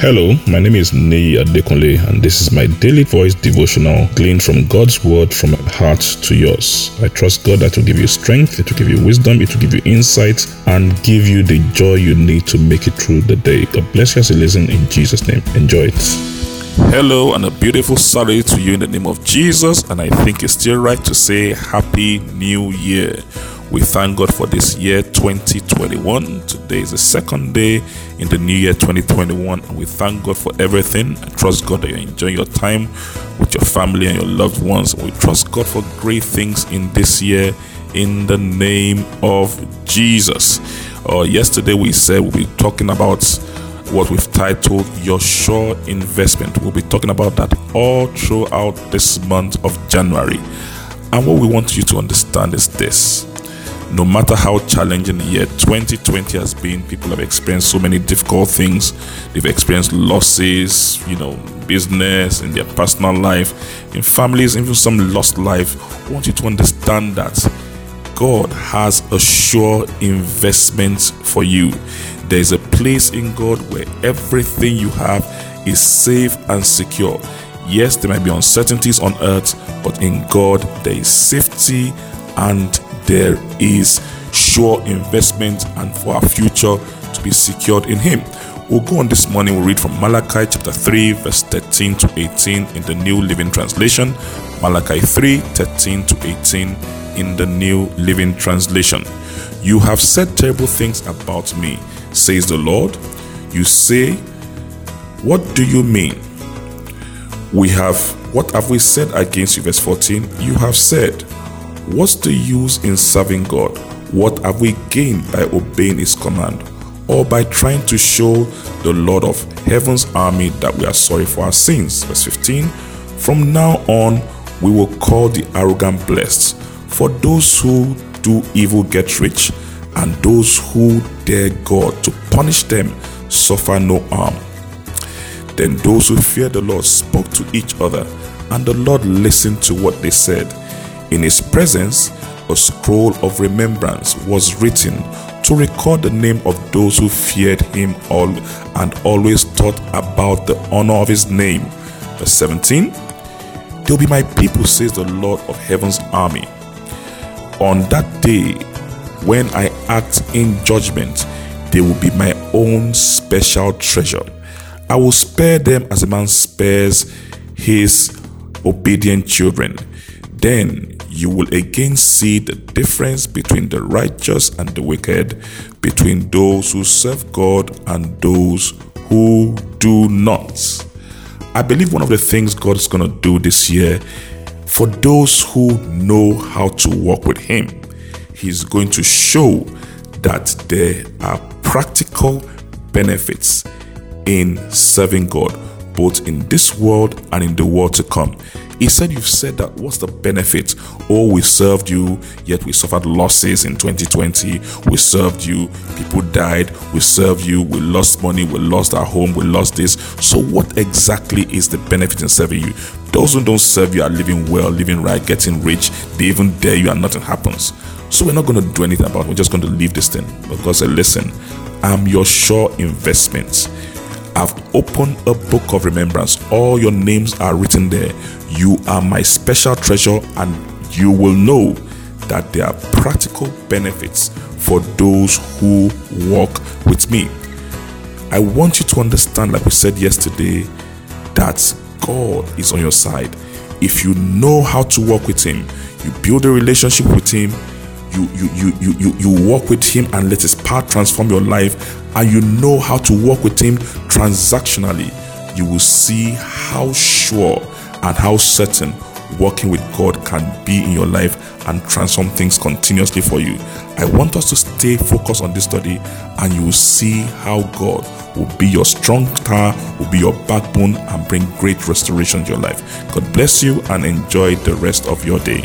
Hello, my name is Nei Adekunle, and this is my daily voice devotional gleaned from God's word from my heart to yours. I trust God that will give you strength, it will give you wisdom, it will give you insight, and give you the joy you need to make it through the day. God bless you as you listen in Jesus' name. Enjoy it. Hello, and a beautiful Saturday to you in the name of Jesus. And I think it's still right to say Happy New Year. We thank God for this year 2021. Today is the second day in the new year 2021, and we thank God for everything. I trust God that you're enjoying your time with your family and your loved ones. We trust God for great things in this year in the name of Jesus. Uh, yesterday, we said we'll be talking about what we've titled Your Sure Investment. We'll be talking about that all throughout this month of January. And what we want you to understand is this no matter how challenging the year 2020 has been, people have experienced so many difficult things. They've experienced losses, you know, business, in their personal life, in families, even some lost life. I want you to understand that God has a sure investment for you. There is a place in God where everything you have is safe and secure. Yes, there might be uncertainties on earth, but in God there is safety and there is sure investment and for our future to be secured in Him. We'll go on this morning, we'll read from Malachi chapter 3, verse 13 to 18 in the New Living Translation. Malachi 3, 13 to 18 in the New Living Translation. You have said terrible things about me, says the Lord. You say, What do you mean? We have, what have we said against you? Verse 14, you have said, What's the use in serving God? What have we gained by obeying His command? Or by trying to show the Lord of heaven's army that we are sorry for our sins? Verse 15 From now on, we will call the arrogant blessed, for those who do evil get rich, and those who dare God to punish them suffer no harm. Then those who fear the Lord spoke to each other, and the Lord listened to what they said. In his presence, a scroll of remembrance was written to record the name of those who feared him all and always thought about the honor of his name. Verse 17 They'll be my people, says the Lord of heaven's army. On that day, when I act in judgment, they will be my own special treasure. I will spare them as a man spares his obedient children. Then you will again see the difference between the righteous and the wicked, between those who serve God and those who do not. I believe one of the things God is going to do this year for those who know how to walk with Him, He's going to show that there are practical benefits in serving God, both in this world and in the world to come. He said, You've said that what's the benefit? Oh, we served you, yet we suffered losses in 2020. We served you, people died. We served you, we lost money, we lost our home, we lost this. So, what exactly is the benefit in serving you? Those who don't serve you are living well, living right, getting rich. They even dare you, and nothing happens. So, we're not going to do anything about it. We're just going to leave this thing. Because, said, listen, I'm your sure investment. I've opened a book of remembrance. All your names are written there. You are my special treasure, and you will know that there are practical benefits for those who walk with me. I want you to understand, like we said yesterday, that God is on your side. If you know how to walk with Him, you build a relationship with Him, you you you you you, walk with him and let his power transform your life and you know how to walk with him transactionally you will see how sure and how certain working with God can be in your life and transform things continuously for you. I want us to stay focused on this study and you will see how God will be your strong tower, will be your backbone, and bring great restoration to your life. God bless you and enjoy the rest of your day.